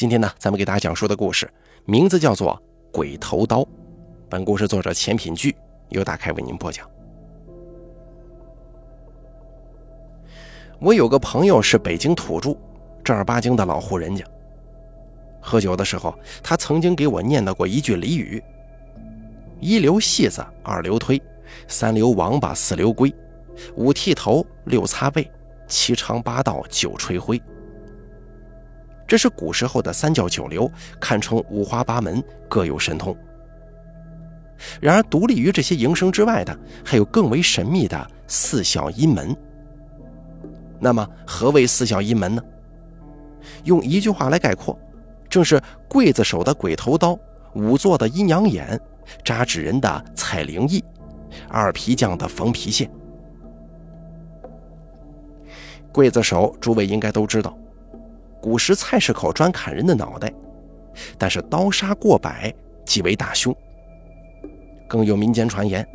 今天呢，咱们给大家讲述的故事名字叫做《鬼头刀》。本故事作者钱品聚由大开为您播讲。我有个朋友是北京土著，正儿八经的老户人家。喝酒的时候，他曾经给我念叨过一句俚语：“一流戏子，二流推，三流王八，四流龟，五剃头，六擦背，七长八道，九吹灰。”这是古时候的三教九流，堪称五花八门，各有神通。然而，独立于这些营生之外的，还有更为神秘的四小阴门。那么，何为四小阴门呢？用一句话来概括，正是刽子手的鬼头刀，仵作的阴阳眼，扎纸人的彩灵翼，二皮匠的缝皮线。刽子手，诸位应该都知道。古时菜市口专砍人的脑袋，但是刀杀过百即为大凶。更有民间传言，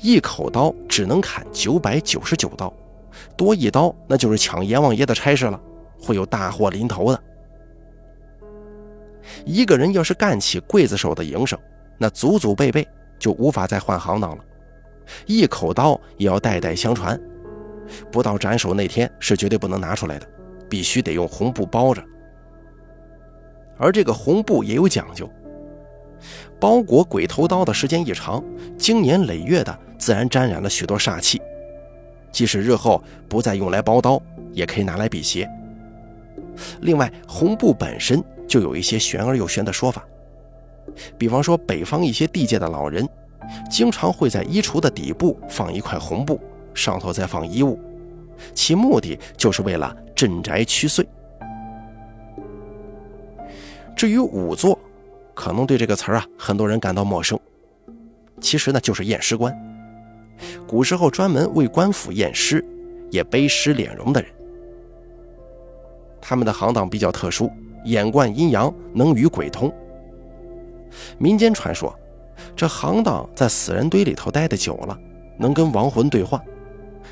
一口刀只能砍九百九十九刀，多一刀那就是抢阎王爷的差事了，会有大祸临头的。一个人要是干起刽子手的营生，那祖祖辈辈就无法再换行当了，一口刀也要代代相传，不到斩首那天是绝对不能拿出来的。必须得用红布包着，而这个红布也有讲究。包裹鬼头刀的时间一长，经年累月的，自然沾染了许多煞气。即使日后不再用来包刀，也可以拿来辟邪。另外，红布本身就有一些玄而又玄的说法，比方说北方一些地界的老人，经常会在衣橱的底部放一块红布，上头再放衣物。其目的就是为了镇宅驱祟。至于仵作，可能对这个词儿啊，很多人感到陌生。其实呢，就是验尸官。古时候专门为官府验尸，也背尸敛容的人。他们的行当比较特殊，眼观阴阳，能与鬼通。民间传说，这行当在死人堆里头待的久了，能跟亡魂对话。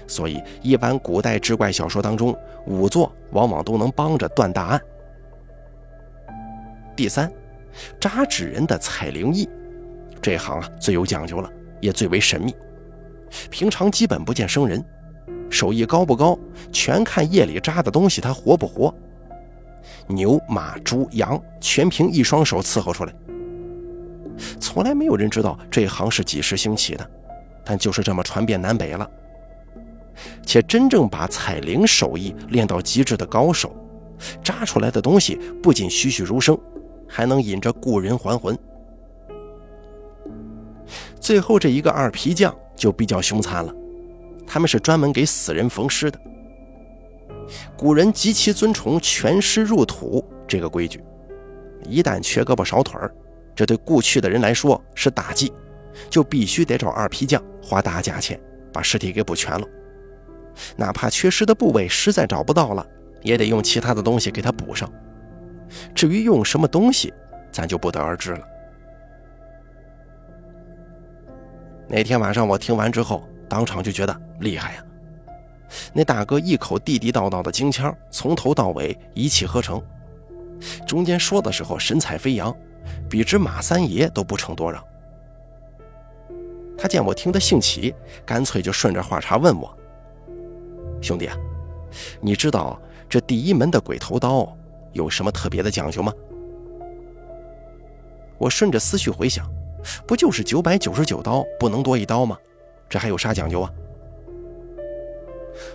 所以，一般古代志怪小说当中，仵作往往都能帮着断大案。第三，扎纸人的采灵翼，这行啊最有讲究了，也最为神秘。平常基本不见生人，手艺高不高，全看夜里扎的东西它活不活。牛、马、猪、羊，全凭一双手伺候出来。从来没有人知道这行是几时兴起的，但就是这么传遍南北了。且真正把采灵手艺练到极致的高手，扎出来的东西不仅栩栩如生，还能引着故人还魂。最后这一个二皮匠就比较凶残了，他们是专门给死人缝尸的。古人极其尊崇全尸入土这个规矩，一旦缺胳膊少腿儿，这对故去的人来说是大忌，就必须得找二皮匠花大价钱把尸体给补全了。哪怕缺失的部位实在找不到了，也得用其他的东西给它补上。至于用什么东西，咱就不得而知了。那天晚上我听完之后，当场就觉得厉害呀！那大哥一口地地道道的京腔，从头到尾一气呵成，中间说的时候神采飞扬，比之马三爷都不成多让。他见我听得兴起，干脆就顺着话茬问我。兄弟啊，你知道这第一门的鬼头刀有什么特别的讲究吗？我顺着思绪回想，不就是九百九十九刀不能多一刀吗？这还有啥讲究啊？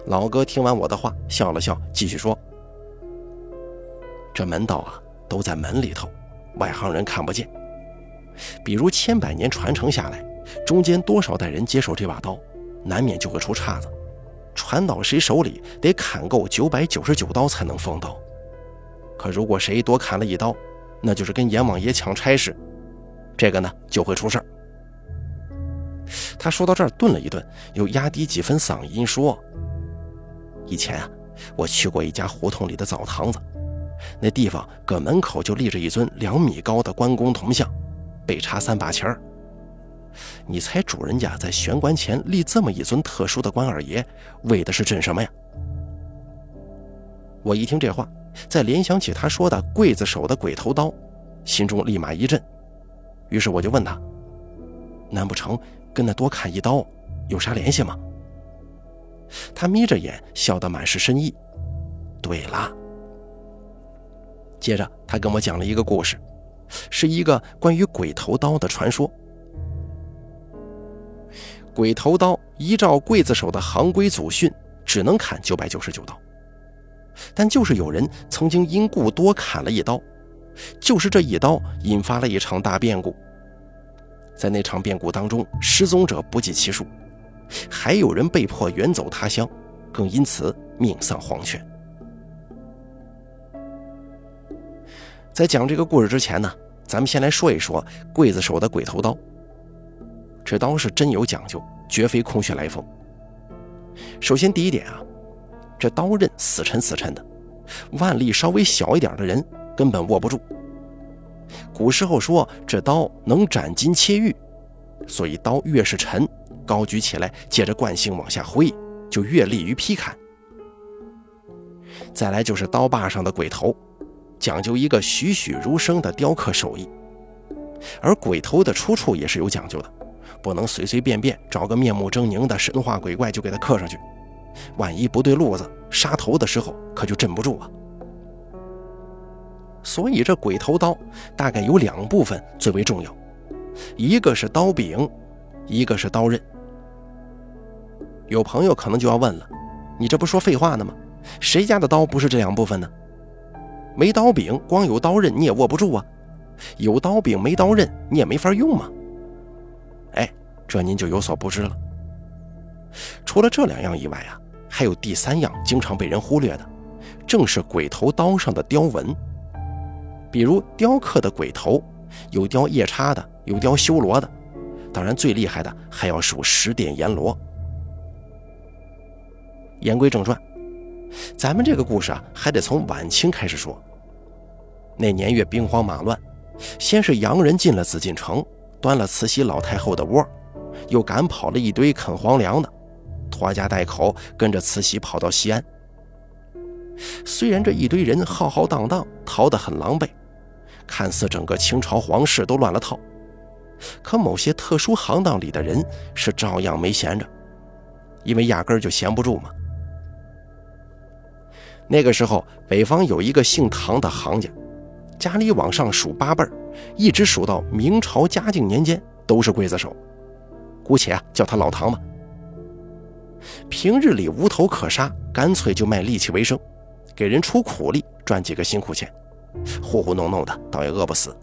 老哥听完我的话，笑了笑，继续说：“这门道啊，都在门里头，外行人看不见。比如千百年传承下来，中间多少代人接手这把刀，难免就会出岔子。”传到谁手里，得砍够九百九十九刀才能封刀。可如果谁多砍了一刀，那就是跟阎王爷抢差事，这个呢就会出事儿。他说到这儿顿了一顿，又压低几分嗓音说：“以前啊，我去过一家胡同里的澡堂子，那地方搁门口就立着一尊两米高的关公铜像，被插三把钱儿。”你猜主人家在玄关前立这么一尊特殊的关二爷，为的是镇什么呀？我一听这话，再联想起他说的刽子手的鬼头刀，心中立马一震。于是我就问他：“难不成跟那多砍一刀有啥联系吗？”他眯着眼，笑得满是深意。对了，接着他跟我讲了一个故事，是一个关于鬼头刀的传说。鬼头刀依照刽子手的行规祖训，只能砍九百九十九刀，但就是有人曾经因故多砍了一刀，就是这一刀引发了一场大变故。在那场变故当中，失踪者不计其数。还有人被迫远走他乡，更因此命丧黄泉。在讲这个故事之前呢，咱们先来说一说刽子手的鬼头刀。这刀是真有讲究，绝非空穴来风。首先，第一点啊，这刀刃死沉死沉的，腕力稍微小一点的人根本握不住。古时候说这刀能斩金切玉，所以刀越是沉。高举起来，借着惯性往下挥，就越利于劈砍。再来就是刀把上的鬼头，讲究一个栩栩如生的雕刻手艺。而鬼头的出处也是有讲究的，不能随随便便找个面目狰狞的神话鬼怪就给他刻上去，万一不对路子，杀头的时候可就镇不住啊。所以这鬼头刀大概有两部分最为重要，一个是刀柄，一个是刀刃。有朋友可能就要问了，你这不说废话呢吗？谁家的刀不是这两部分呢？没刀柄，光有刀刃你也握不住啊；有刀柄没刀刃，你也没法用嘛。这您就有所不知了。除了这两样以外啊，还有第三样经常被人忽略的，正是鬼头刀上的雕纹。比如雕刻的鬼头，有雕夜叉的，有雕修罗的，当然最厉害的还要数十殿阎罗。言归正传，咱们这个故事啊，还得从晚清开始说。那年月兵荒马乱，先是洋人进了紫禁城，端了慈禧老太后的窝，又赶跑了一堆啃皇粮的，拖家带口跟着慈禧跑到西安。虽然这一堆人浩浩荡荡，逃得很狼狈，看似整个清朝皇室都乱了套，可某些特殊行当里的人是照样没闲着，因为压根儿就闲不住嘛。那个时候，北方有一个姓唐的行家，家里往上数八辈儿，一直数到明朝嘉靖年间都是刽子手，姑且啊叫他老唐吧。平日里无头可杀，干脆就卖力气为生，给人出苦力赚几个辛苦钱，糊糊弄弄的倒也饿不死。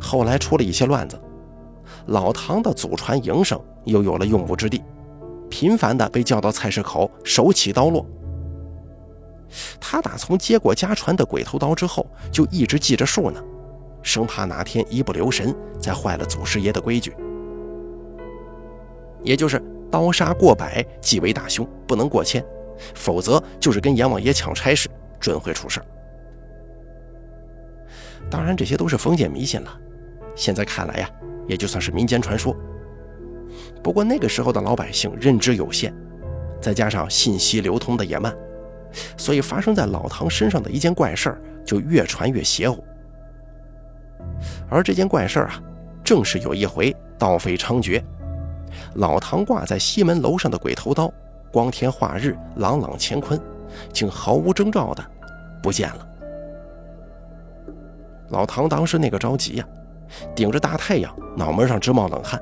后来出了一些乱子，老唐的祖传营生又有了用武之地，频繁的被叫到菜市口，手起刀落。他打从接过家传的鬼头刀之后，就一直记着数呢，生怕哪天一不留神再坏了祖师爷的规矩。也就是刀杀过百即为大凶，不能过千，否则就是跟阎王爷抢差事，准会出事当然，这些都是封建迷信了，现在看来呀，也就算是民间传说。不过那个时候的老百姓认知有限，再加上信息流通的也慢。所以发生在老唐身上的一件怪事儿，就越传越邪乎。而这件怪事儿啊，正是有一回盗匪猖獗，老唐挂在西门楼上的鬼头刀，光天化日，朗朗乾坤，竟毫无征兆的不见了。老唐当时那个着急呀，顶着大太阳，脑门上直冒冷汗。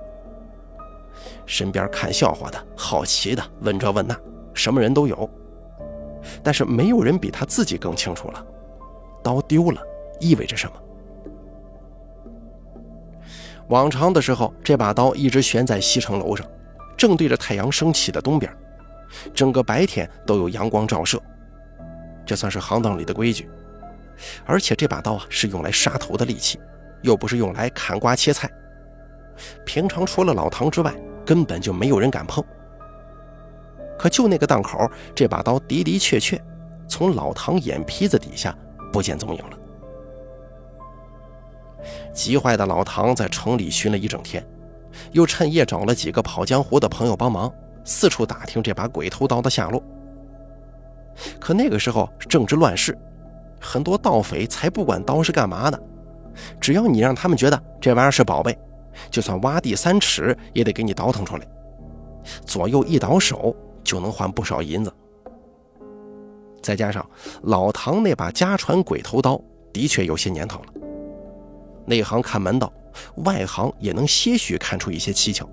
身边看笑话的、好奇的，问这问那，什么人都有。但是没有人比他自己更清楚了，刀丢了意味着什么。往常的时候，这把刀一直悬在西城楼上，正对着太阳升起的东边，整个白天都有阳光照射，这算是行当里的规矩。而且这把刀啊是用来杀头的利器，又不是用来砍瓜切菜，平常除了老唐之外，根本就没有人敢碰。可就那个档口，这把刀的的确确从老唐眼皮子底下不见踪影了。急坏的老唐在城里寻了一整天，又趁夜找了几个跑江湖的朋友帮忙，四处打听这把鬼头刀的下落。可那个时候正值乱世，很多盗匪才不管刀是干嘛的，只要你让他们觉得这玩意儿是宝贝，就算挖地三尺也得给你倒腾出来，左右一倒手就能换不少银子。再加上老唐那把家传鬼头刀的确有些年头了，内行看门道，外行也能些许看出一些蹊跷，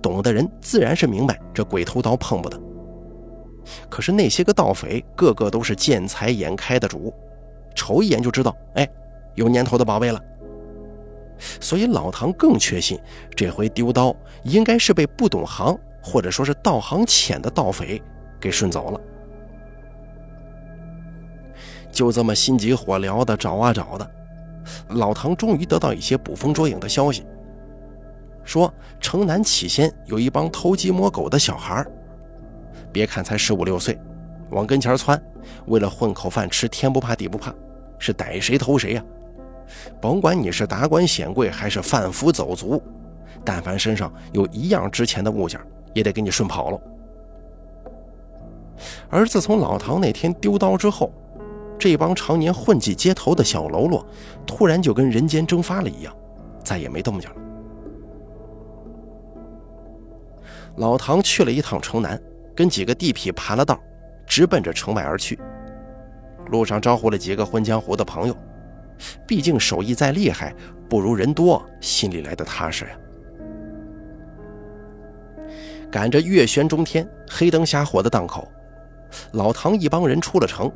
懂的人自然是明白这鬼头刀碰不得。可是那些个盗匪个个都是见财眼开的主，瞅一眼就知道，哎，有年头的宝贝了。所以老唐更确信，这回丢刀应该是被不懂行或者说是道行浅的盗匪给顺走了。就这么心急火燎的找啊找的，老唐终于得到一些捕风捉影的消息，说城南起先有一帮偷鸡摸狗的小孩别看才十五六岁，往跟前窜，为了混口饭吃，天不怕地不怕，是逮谁偷谁呀！甭管你是达官显贵还是贩夫走卒，但凡身上有一样值钱的物件，也得给你顺跑了。而自从老唐那天丢刀之后，这帮常年混迹街头的小喽啰，突然就跟人间蒸发了一样，再也没动静了。老唐去了一趟城南。跟几个地痞盘了道，直奔着城外而去。路上招呼了几个混江湖的朋友，毕竟手艺再厉害，不如人多，心里来的踏实呀。赶着月悬中天，黑灯瞎火的档口，老唐一帮人出了城，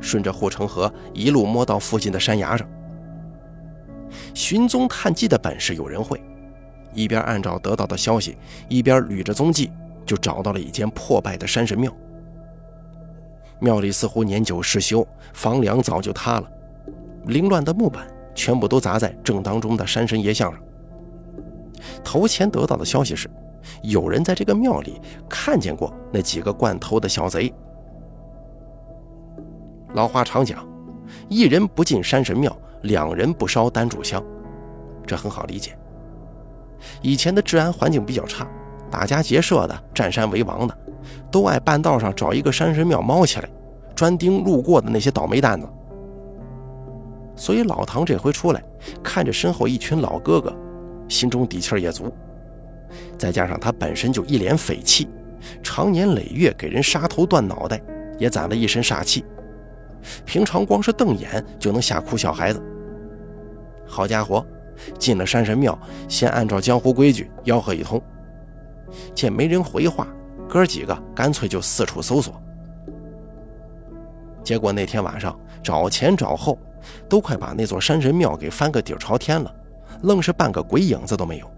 顺着护城河一路摸到附近的山崖上。寻踪探迹的本事有人会，一边按照得到的消息，一边捋着踪迹。就找到了一间破败的山神庙，庙里似乎年久失修，房梁早就塌了，凌乱的木板全部都砸在正当中的山神爷像上。头前得到的消息是，有人在这个庙里看见过那几个惯偷的小贼。老话常讲，一人不进山神庙，两人不烧单炷香，这很好理解。以前的治安环境比较差。打家劫舍的、占山为王的，都爱半道上找一个山神庙猫起来，专盯路过的那些倒霉蛋子。所以老唐这回出来，看着身后一群老哥哥，心中底气也足。再加上他本身就一脸匪气，常年累月给人杀头断脑袋，也攒了一身煞气。平常光是瞪眼就能吓哭小孩子。好家伙，进了山神庙，先按照江湖规矩吆喝一通。见没人回话，哥几个干脆就四处搜索。结果那天晚上找前找后，都快把那座山神庙给翻个底朝天了，愣是半个鬼影子都没有。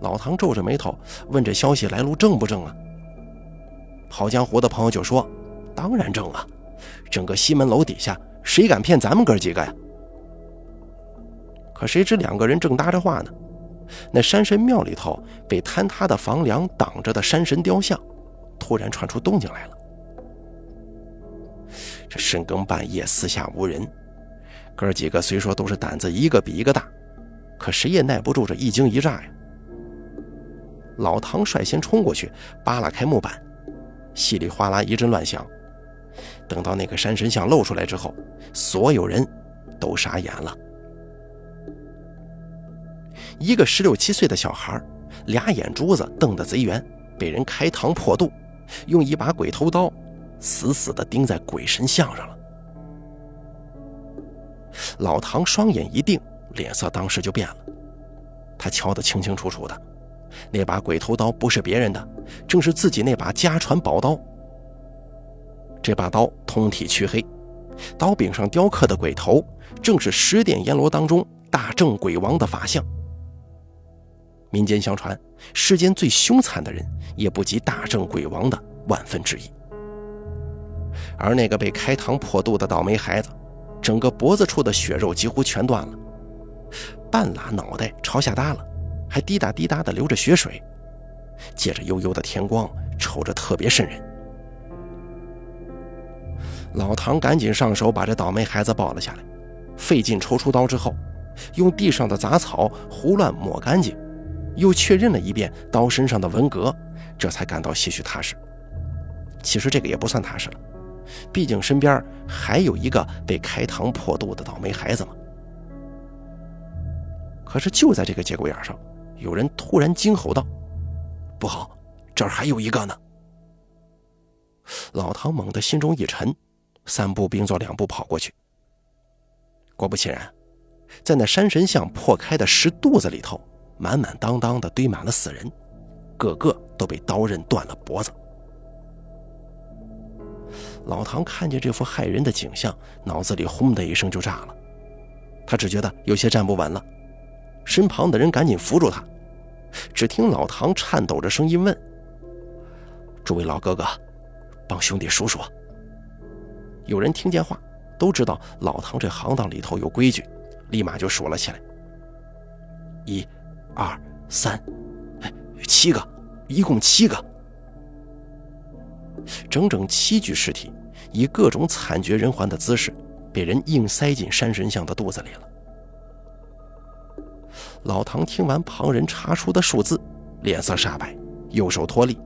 老唐皱着眉头问：“这消息来路正不正啊？”跑江湖的朋友就说：“当然正啊，整个西门楼底下谁敢骗咱们哥几个呀？”可谁知两个人正搭着话呢。那山神庙里头被坍塌的房梁挡着的山神雕像，突然传出动静来了。这深更半夜，四下无人，哥几个虽说都是胆子一个比一个大，可谁也耐不住这一惊一乍呀。老唐率先冲过去，扒拉开木板，稀里哗啦一阵乱响。等到那个山神像露出来之后，所有人都傻眼了。一个十六七岁的小孩，俩眼珠子瞪得贼圆，被人开膛破肚，用一把鬼头刀死死地钉在鬼神像上了。老唐双眼一定，脸色当时就变了。他瞧得清清楚楚的，那把鬼头刀不是别人的，正是自己那把家传宝刀。这把刀通体黢黑，刀柄上雕刻的鬼头，正是十殿阎罗当中大正鬼王的法相。民间相传，世间最凶残的人也不及大正鬼王的万分之一。而那个被开膛破肚的倒霉孩子，整个脖子处的血肉几乎全断了，半拉脑袋朝下耷了，还滴答滴答的流着血水，借着悠悠的天光，瞅着特别瘆人。老唐赶紧上手把这倒霉孩子抱了下来，费劲抽出刀之后，用地上的杂草胡乱抹干净。又确认了一遍刀身上的纹格，这才感到些许踏实。其实这个也不算踏实了，毕竟身边还有一个被开膛破肚的倒霉孩子嘛。可是就在这个节骨眼上，有人突然惊吼道：“不好，这儿还有一个呢！”老唐猛地心中一沉，三步并作两步跑过去。果不其然，在那山神像破开的石肚子里头，满满当当的堆满了死人，个个都被刀刃断了脖子。老唐看见这幅骇人的景象，脑子里轰的一声就炸了。他只觉得有些站不稳了，身旁的人赶紧扶住他。只听老唐颤抖着声音问：“诸位老哥哥，帮兄弟数数。”有人听见话，都知道老唐这行当里头有规矩，立马就数了起来：“一、二、三，七个，一共七个。”整整七具尸体，以各种惨绝人寰的姿势，被人硬塞进山神像的肚子里了。老唐听完旁人查出的数字，脸色煞白，右手脱力，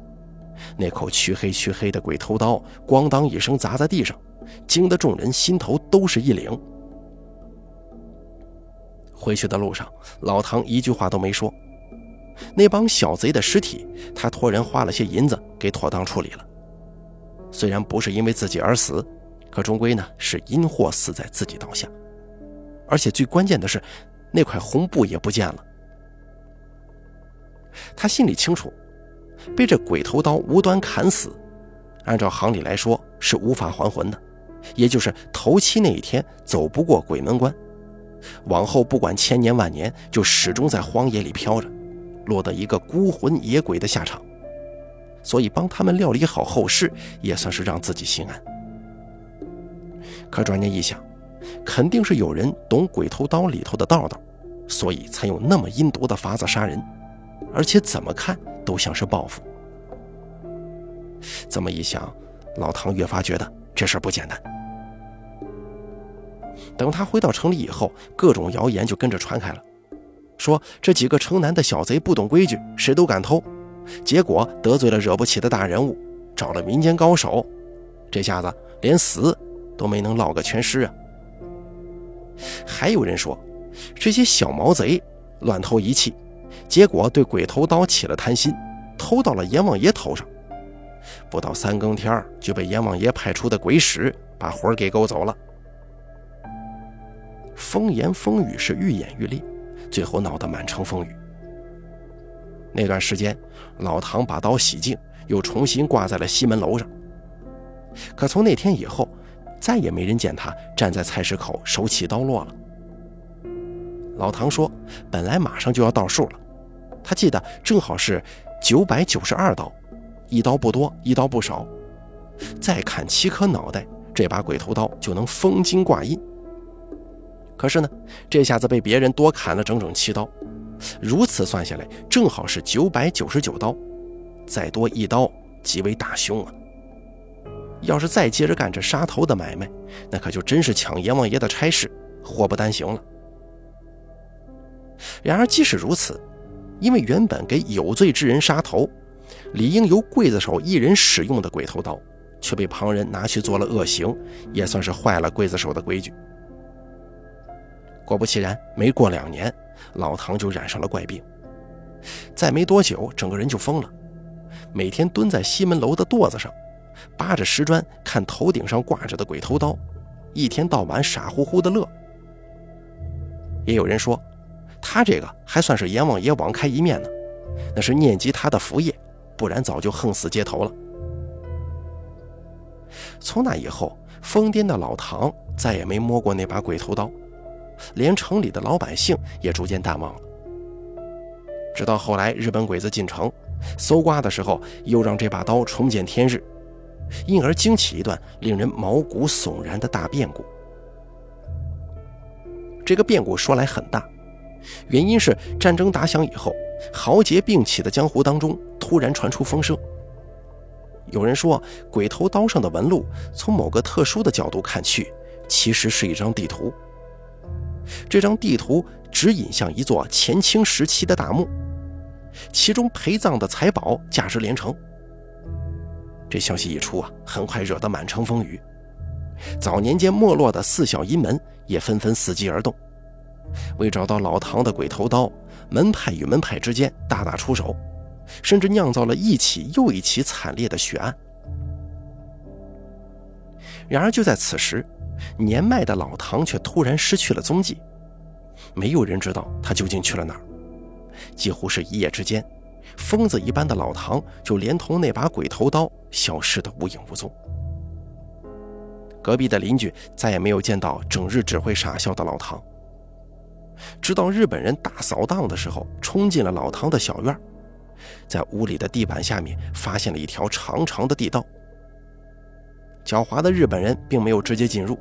那口黢黑黢黑的鬼头刀咣当一声砸在地上，惊得众人心头都是一凛。回去的路上，老唐一句话都没说。那帮小贼的尸体，他托人花了些银子给妥当处理了。虽然不是因为自己而死，可终归呢是因祸死在自己刀下。而且最关键的是，那块红布也不见了。他心里清楚，被这鬼头刀无端砍死，按照行里来说是无法还魂的，也就是头七那一天走不过鬼门关，往后不管千年万年，就始终在荒野里飘着，落得一个孤魂野鬼的下场。所以帮他们料理好后事，也算是让自己心安。可转念一想，肯定是有人懂鬼头刀里头的道道，所以才用那么阴毒的法子杀人，而且怎么看都像是报复。这么一想，老唐越发觉得这事不简单。等他回到城里以后，各种谣言就跟着传开了，说这几个城南的小贼不懂规矩，谁都敢偷。结果得罪了惹不起的大人物，找了民间高手，这下子连死都没能落个全尸啊！还有人说，这些小毛贼乱偷一气，结果对鬼头刀起了贪心，偷到了阎王爷头上，不到三更天儿就被阎王爷派出的鬼使把魂儿给勾走了。风言风语是愈演愈烈，最后闹得满城风雨。那段时间，老唐把刀洗净，又重新挂在了西门楼上。可从那天以后，再也没人见他站在菜市口手起刀落了。老唐说：“本来马上就要到数了，他记得正好是九百九十二刀，一刀不多，一刀不少。再砍七颗脑袋，这把鬼头刀就能封金挂印。可是呢，这下子被别人多砍了整整七刀。”如此算下来，正好是九百九十九刀，再多一刀即为大凶啊！要是再接着干这杀头的买卖，那可就真是抢阎王爷的差事，祸不单行了。然而即使如此，因为原本给有罪之人杀头，理应由刽子手一人使用的鬼头刀，却被旁人拿去做了恶行，也算是坏了刽子手的规矩。果不其然，没过两年。老唐就染上了怪病，再没多久，整个人就疯了，每天蹲在西门楼的垛子上，扒着石砖看头顶上挂着的鬼头刀，一天到晚傻乎乎的乐。也有人说，他这个还算是阎王爷网开一面呢，那是念及他的福业，不然早就横死街头了。从那以后，疯癫的老唐再也没摸过那把鬼头刀。连城里的老百姓也逐渐淡忘了。直到后来日本鬼子进城，搜刮的时候又让这把刀重见天日，因而惊起一段令人毛骨悚然的大变故。这个变故说来很大，原因是战争打响以后，豪杰并起的江湖当中突然传出风声。有人说，鬼头刀上的纹路从某个特殊的角度看去，其实是一张地图。这张地图指引向一座前清时期的大墓，其中陪葬的财宝价值连城。这消息一出啊，很快惹得满城风雨。早年间没落的四小阴门也纷纷伺机而动，为找到老唐的鬼头刀，门派与门派之间大打出手，甚至酿造了一起又一起惨烈的血案。然而就在此时，年迈的老唐却突然失去了踪迹，没有人知道他究竟去了哪儿。几乎是一夜之间，疯子一般的老唐就连同那把鬼头刀消失得无影无踪。隔壁的邻居再也没有见到整日只会傻笑的老唐。直到日本人大扫荡的时候，冲进了老唐的小院，在屋里的地板下面发现了一条长长的地道。狡猾的日本人并没有直接进入，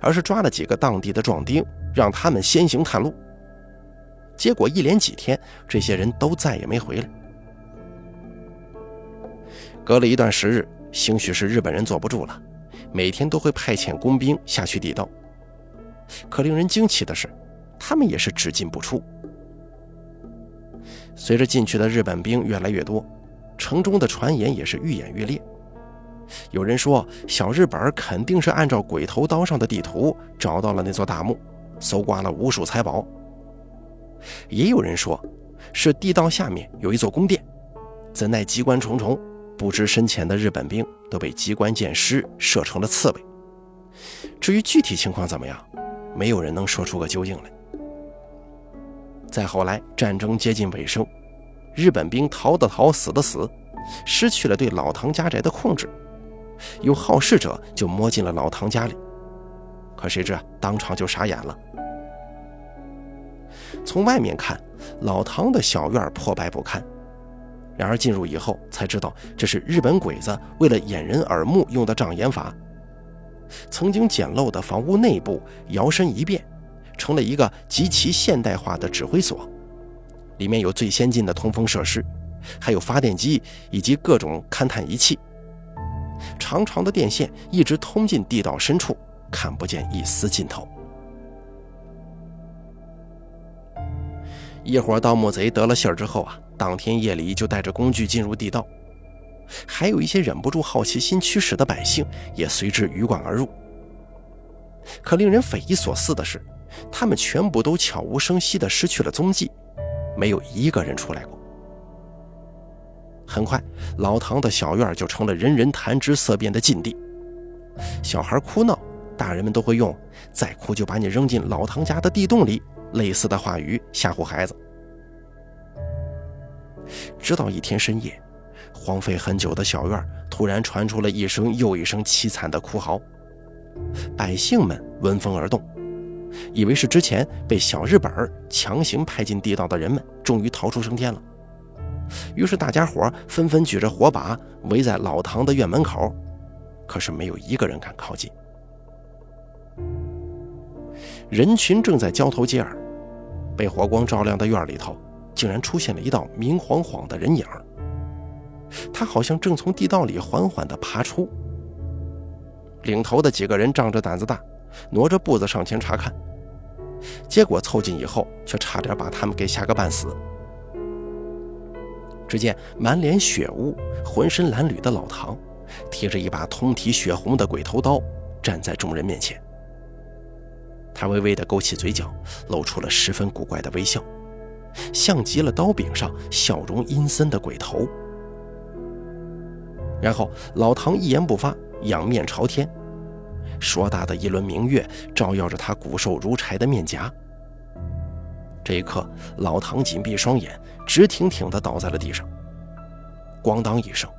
而是抓了几个当地的壮丁，让他们先行探路。结果一连几天，这些人都再也没回来。隔了一段时日，兴许是日本人坐不住了。每天都会派遣工兵下去地道，可令人惊奇的是，他们也是只进不出。随着进去的日本兵越来越多，城中的传言也是愈演愈烈。有人说，小日本肯定是按照鬼头刀上的地图找到了那座大墓，搜刮了无数财宝；也有人说，是地道下面有一座宫殿，怎奈机关重重。不知深浅的日本兵都被机关箭矢射成了刺猬。至于具体情况怎么样，没有人能说出个究竟来。再后来，战争接近尾声，日本兵逃的逃，死的死，失去了对老唐家宅的控制。有好事者就摸进了老唐家里，可谁知当场就傻眼了。从外面看，老唐的小院破败不堪。然而进入以后才知道，这是日本鬼子为了掩人耳目用的障眼法。曾经简陋的房屋内部摇身一变，成了一个极其现代化的指挥所，里面有最先进的通风设施，还有发电机以及各种勘探仪器。长长的电线一直通进地道深处，看不见一丝尽头。一伙盗墓贼得了信儿之后啊。当天夜里就带着工具进入地道，还有一些忍不住好奇心驱使的百姓也随之鱼贯而入。可令人匪夷所思的是，他们全部都悄无声息地失去了踪迹，没有一个人出来过。很快，老唐的小院就成了人人谈之色变的禁地。小孩哭闹，大人们都会用“再哭就把你扔进老唐家的地洞里”类似的话语吓唬孩子。直到一天深夜，荒废很久的小院突然传出了一声又一声凄惨的哭嚎。百姓们闻风而动，以为是之前被小日本强行派进地道的人们终于逃出升天了。于是大家伙纷纷举着火把围在老唐的院门口，可是没有一个人敢靠近。人群正在交头接耳，被火光照亮的院里头。竟然出现了一道明晃晃的人影，他好像正从地道里缓缓地爬出。领头的几个人仗着胆子大，挪着步子上前查看，结果凑近以后，却差点把他们给吓个半死。只见满脸血污、浑身褴褛的老唐，提着一把通体血红的鬼头刀，站在众人面前。他微微地勾起嘴角，露出了十分古怪的微笑。像极了刀柄上笑容阴森的鬼头。然后老唐一言不发，仰面朝天，硕大的一轮明月照耀着他骨瘦如柴的面颊。这一刻，老唐紧闭双眼，直挺挺地倒在了地上。咣当一声，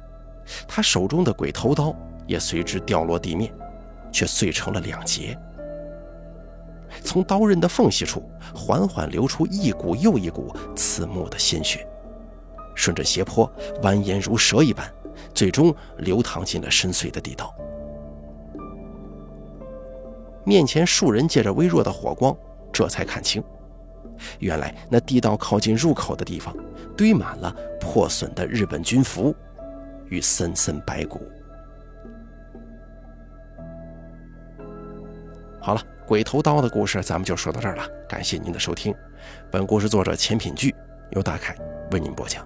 他手中的鬼头刀也随之掉落地面，却碎成了两截。从刀刃的缝隙处缓缓流出一股又一股刺目的鲜血，顺着斜坡蜿蜒如蛇一般，最终流淌进了深邃的地道。面前数人借着微弱的火光，这才看清，原来那地道靠近入口的地方，堆满了破损的日本军服与森森白骨。好了。鬼头刀的故事，咱们就说到这儿了。感谢您的收听，本故事作者钱品聚由大凯为您播讲。